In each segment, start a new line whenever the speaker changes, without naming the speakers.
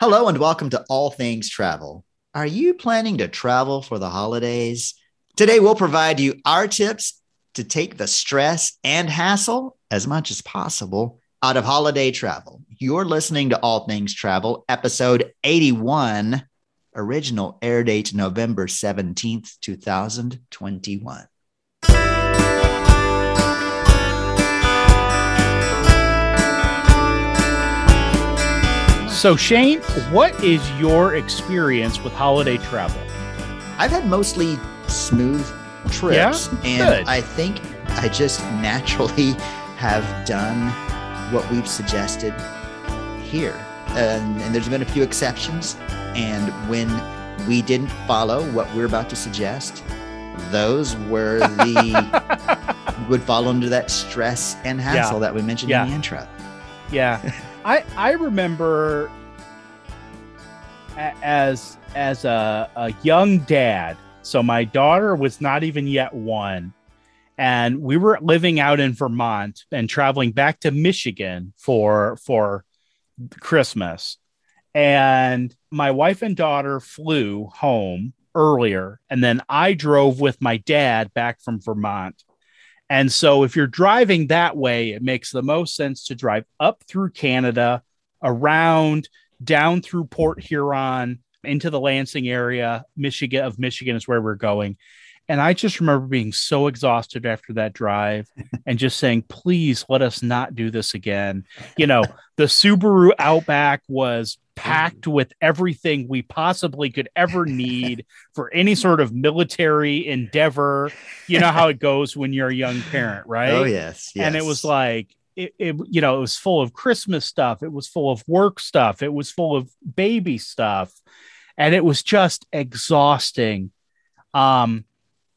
Hello and welcome to All Things Travel. Are you planning to travel for the holidays? Today, we'll provide you our tips to take the stress and hassle as much as possible out of holiday travel. You're listening to All Things Travel, episode 81, original air date November 17th, 2021.
So, Shayne, what is your experience with holiday travel?
I've had mostly smooth trips,
Yeah?
and
Good.
I think I just naturally have done what we've suggested here. And, and there's been a few exceptions. And when we didn't follow what we're about to suggest, those were the would fall under that stress and hassle that we mentioned
Yeah.
in the intro.
Yeah, I I remember as as a, a young dad. So my daughter was not even yet one, and we were living out in Vermont and traveling back to Michigan for for Christmas. And my wife and daughter flew home earlier, and then I drove with my dad back from Vermont. And so, if you're driving that way, it makes the most sense to drive up through Canada, around, down through Port Huron, into the Lansing area, Michigan of Michigan is where we're going. And I just remember being so exhausted after that drive and just saying, please let us not do this again. You know, the Subaru Outback was packed mm. with everything we possibly could ever need for any sort of military endeavor. You know how it goes when you're a young parent, right?
Oh, yes, yes.
and it was like it, it you know it was full of christmas stuff. It was full of work stuff. It was full of baby stuff. And it was just exhausting. Um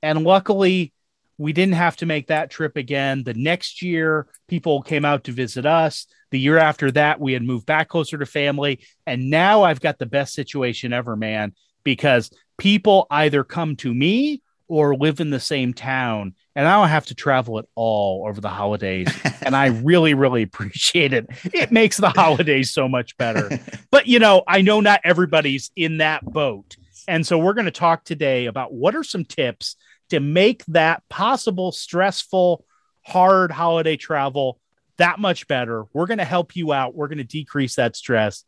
and luckily we didn't have to make that trip again. The next year people came out to visit us. The year after that we had moved back closer to family. And now i've got the best situation ever man because people either come to me or live in the same town and I don't have to travel at all over the holidays. and I really, really appreciate it. It makes the holidays so much better. But, you know, I know not everybody's in that boat. And so we're going to talk today about what are some tips to make that possible stressful, hard holiday travel that much better. We're going to help you out. We're going to decrease that stress.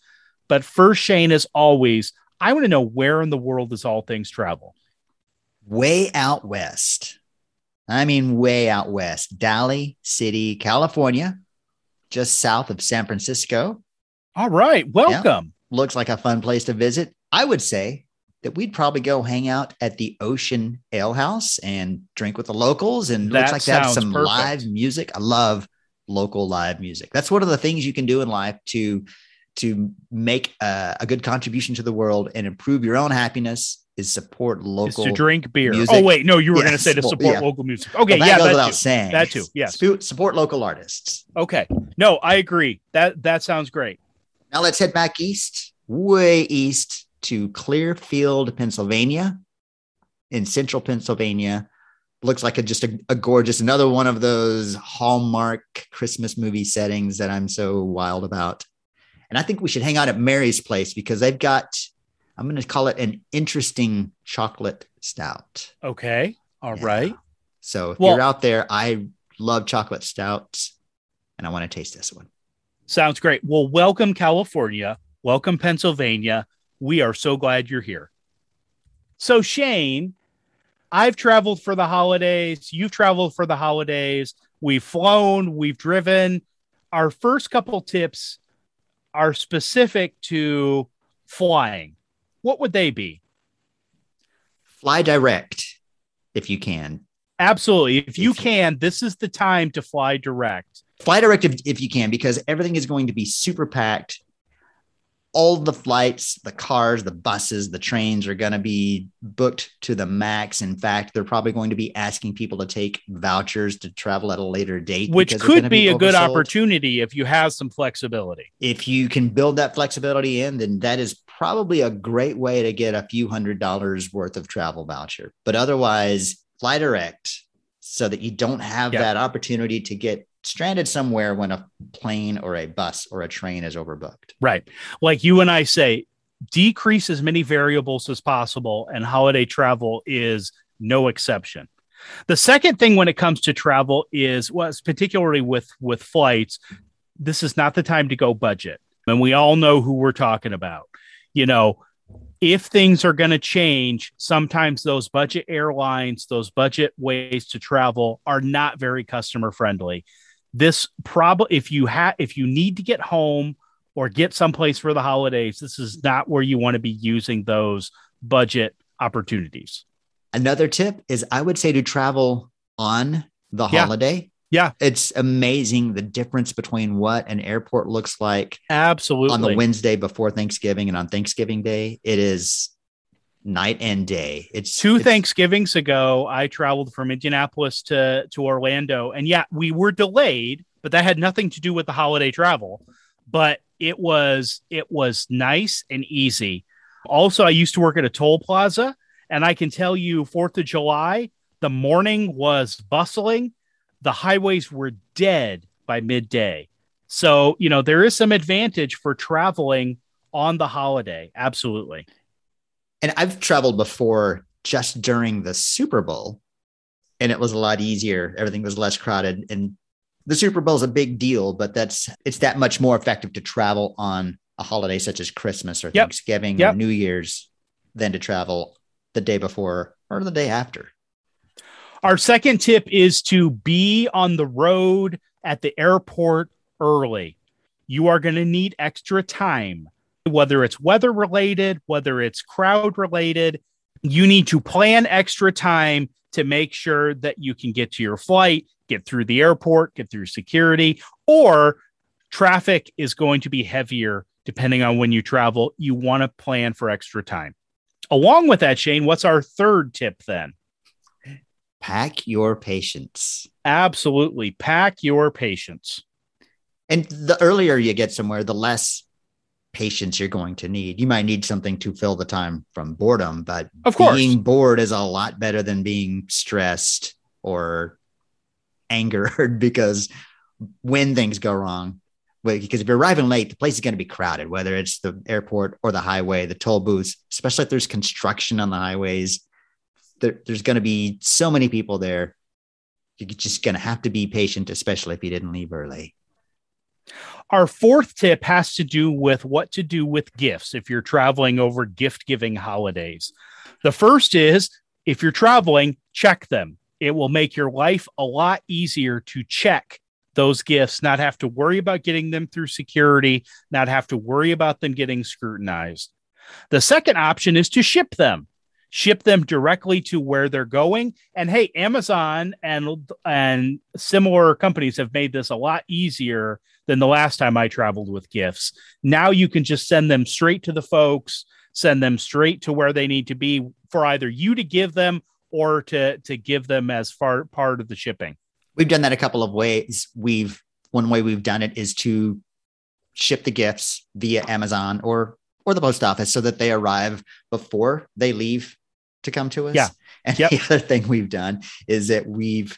But first, Shayne, as always, I want to know where in the world is all things travel?
way out west. I mean, way out west. Daly City, California, just south of San Francisco.
All right. Welcome.
Looks like a fun place to visit. I would say that we'd probably go hang out at the Ocean Ale House and drink with the locals. And
That
looks like they have some
perfect.
live music. I love local live music. That's one of the things you can do in life to to make a, a good contribution to the world and improve your own happiness is support local.
is to drink beer.
Oh, music.
Oh wait, no, you were going to say to
well,
support
yeah.
local music. Okay,
Well, that
yeah,
goes without
too.
saying.
That too, yes.
Support local artists.
Okay, no, I agree. That that sounds great.
Now let's head back east, way east to Clearfield, Pennsylvania, in central Pennsylvania. Looks like a, just a, a gorgeous, another one of those Hallmark Christmas movie settings that I'm so wild about. And I think we should hang out at Mary's place because they've got, I'm going to call it an interesting chocolate stout.
Okay, all
Yeah.
right.
So if
Well-
you're out there, I love chocolate stouts and I want to taste this one.
Sounds great. Well, welcome California. Welcome Pennsylvania. We are so glad you're here. So Shayne, I've traveled for the holidays. You've traveled for the holidays. We've flown, we've driven. Our first couple tips are specific to flying. What would they be?
Fly direct if you can.
Absolutely. If you can, this is the time to fly direct.
fly direct if, if you can because everything is going to be super packed all the flights the cars the buses the trains are going to be booked to the max in fact they're probably going to be asking people to take vouchers to travel at a later date
Which could
gonna
be a good opportunity if you have some flexibility.
if you can build that flexibility in then that is probably a great way to get a few hundred dollars worth of travel voucher but otherwise fly direct so that you don't have
Yeah.
that opportunity to get stranded somewhere when a plane or a bus or a train is overbooked.
Right. Like you and I say, decrease as many variables as possible, and holiday travel is no exception. The second thing when it comes to travel is was particularly with with flights, this is not the time to go budget. And we all know who we're talking about. You know, if things are going to change, sometimes those budget airlines, those budget ways to travel are not very customer friendly. This probably if you have if you need to get home or get someplace for the holidays, this is not where you want to be using those budget opportunities.
Another tip is I would say to travel on the
Yeah.
holiday.
Yeah.
It's amazing the difference between what an airport looks like
Absolutely.
on the Wednesday before Thanksgiving and on Thanksgiving Day. It is night and day. It's
two
it's-
Thanksgivings ago, I traveled from Indianapolis to to Orlando, and yeah, we were delayed, but that had nothing to do with the holiday travel. But it was it was nice and easy. Also, I used to work at a toll plaza, and I can tell you, Fourth of July, the morning was bustling. The highways were dead by midday. So you know there is some advantage for traveling on the holiday. Absolutely.
And I've traveled before just during the Super Bowl, and it was a lot easier. Everything was less crowded, and the Super Bowl is a big deal, but that's it's that much more effective to travel on a holiday such as Christmas or
Yep.
Thanksgiving
Yep.
or New Year's than to travel the day before or the day after.
Our second tip is to be on the road at the airport early. You are going to need extra time, whether it's weather related, whether it's crowd related. You need to plan extra time to make sure that you can get to your flight, get through the airport, get through security, or traffic is going to be heavier depending on when you travel. You want to plan for extra time. Along with that, Shayne, what's our third tip then?
Pack your patience.
Absolutely. Pack your patience.
And the earlier you get somewhere, the less patience you're going to need. You might need something to fill the time from boredom, but
Of course.
being bored is a lot better than being stressed or angered because when things go wrong, because if you're arriving late, the place is going to be crowded, whether it's the airport or the highway, the toll booths, especially if there's construction on the highways. There, there's going to be so many people there. You're just going to have to be patient, especially if you didn't leave early.
Our fourth tip has to do with what to do with gifts if you're traveling over gift giving holidays. The first is if you're traveling, check them. It will make your life a lot easier to check those gifts, not have to worry about getting them through security, not have to worry about them getting scrutinized. The second option is to ship them. Ship them directly to where they're going. And hey, Amazon and and similar companies have made this a lot easier than the last time I traveled with gifts. Now you can just send them straight to the folks, send them straight to where they need to be for either you to give them or to to give them as far part of the shipping.
We've done that a couple of ways. We've one way we've done it is to ship the gifts via Amazon or or the post office so that they arrive before they leave to come to us.
Yeah.
And
Yep.
the other thing we've done is that we've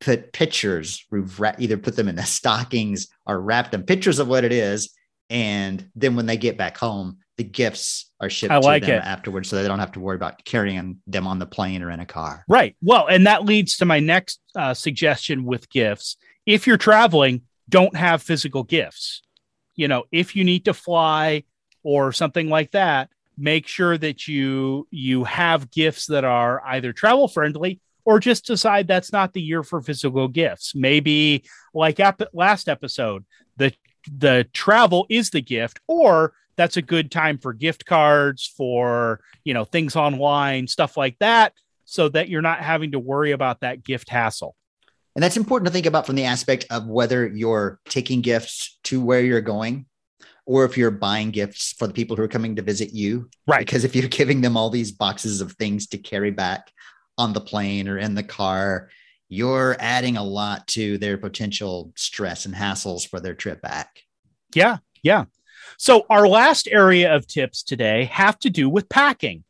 put pictures, we've ra- either put them in the stockings or wrapped them pictures of what it is. And then when they get back home, the gifts are shipped
I like
to them
it.
afterwards so they don't have to worry about carrying them on the plane or in a car.
Right. Well, and that leads to my next uh, suggestion with gifts. If you're traveling, don't have physical gifts. You know, if you need to fly or something like that, make sure that you you have gifts that are either travel friendly or just decide that's not the year for physical gifts. Maybe like last episode, the the travel is the gift or that's a good time for gift cards for, you know, things online, stuff like that so that you're not having to worry about that gift hassle.
And that's important to think about from the aspect of whether you're taking gifts to where you're going or if you're buying gifts for the people who are coming to visit you.
Right.
Because if you're giving them all these boxes of things to carry back on the plane or in the car, you're adding a lot to their potential stress and hassles for their trip back.
Yeah, yeah. So our last area of tips today have to do with packing.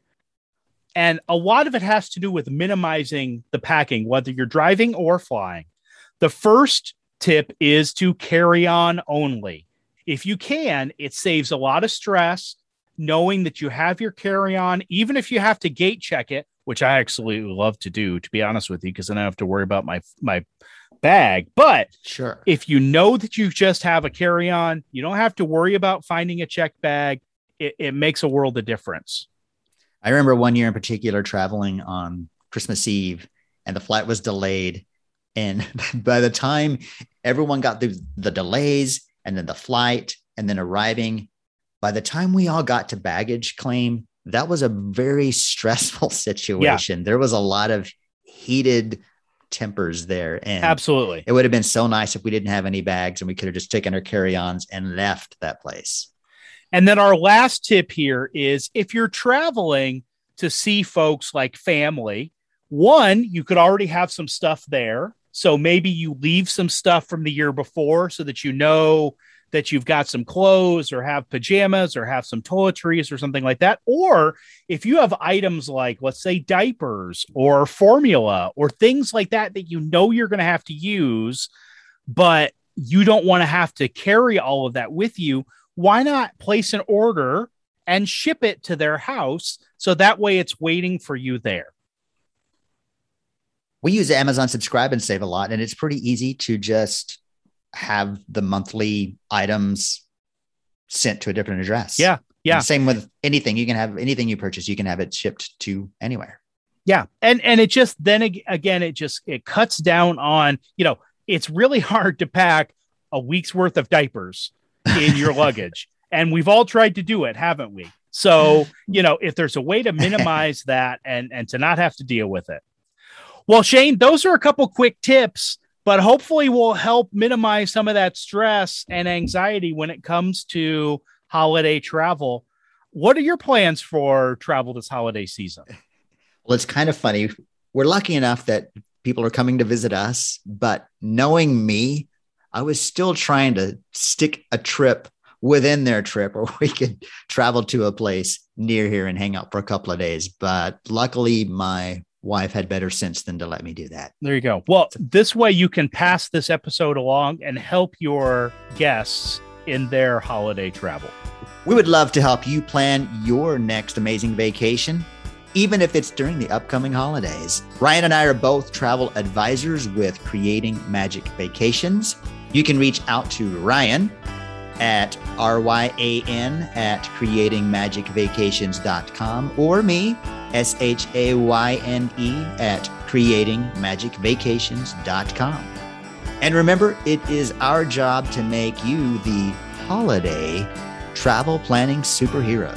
And a lot of it has to do with minimizing the packing, whether you're driving or flying. The first tip is to carry on only. If you can, it saves a lot of stress knowing that you have your carry on, even if you have to gate check it, which I absolutely love to do, to be honest with you, because then I have to worry about my my bag. But
sure,
if you know that you just have a carry on, you don't have to worry about finding a check bag. It, it makes a world of difference.
I remember one year in particular traveling on Christmas Eve, and the flight was delayed. And by the time everyone got through the delays and then the flight and then arriving, by the time we all got to baggage claim, that was a very stressful situation. Yeah. There was a lot of heated tempers there. And
absolutely,
it would have been so nice if we didn't have any bags and we could have just taken our carry ons and left that place.
And then our last tip here is if you're traveling to see folks like family, one, you could already have some stuff there. So maybe you leave some stuff from the year before so that you know that you've got some clothes or have pajamas or have some toiletries or something like that. Or if you have items like, let's say, diapers or formula or things like that that you know you're going to have to use, but you don't want to have to carry all of that with you, why not place an order and ship it to their house so that way it's waiting for you there?
We use Amazon Subscribe and Save a lot, and it's pretty easy to just have the monthly items sent to a different address.
Yeah. Yeah.
Same with anything. You can have anything you purchase, you can have it shipped to anywhere.
Yeah. And and it just then again, it just it cuts down on, you know, it's really hard to pack a week's worth of diapers in your luggage. And we've all tried to do it, haven't we? So, you know, if there's a way to minimize that and and to not have to deal with it. Well, Shayne, those are a couple quick tips but hopefully will help minimize some of that stress and anxiety when it comes to holiday travel. What are your plans for travel this holiday season?
Well, it's kind of funny. We're lucky enough that people are coming to visit us, but knowing me, I was still trying to stick a trip within their trip or we could travel to a place near here and hang out for a couple of days. But luckily, my wife had better sense than to let me do that.
There you go. Well, this way you can pass this episode along and help your guests in their holiday travel.
We would love to help you plan your next amazing vacation, even if it's during the upcoming holidays. Ryan and I are both travel advisors with Creating Magic Vacations. You can reach out to Ryan at R-Y-A-N at creatingmagicvacations.com or me, S-H-A-Y-N-E at creatingmagicvacations.com. And remember, it is our job to make you the holiday travel planning superhero.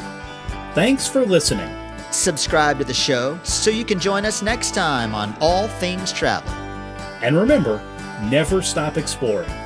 Thanks for listening.
Subscribe to the show so you can join us next time on All Things Travel.
And remember, never stop exploring.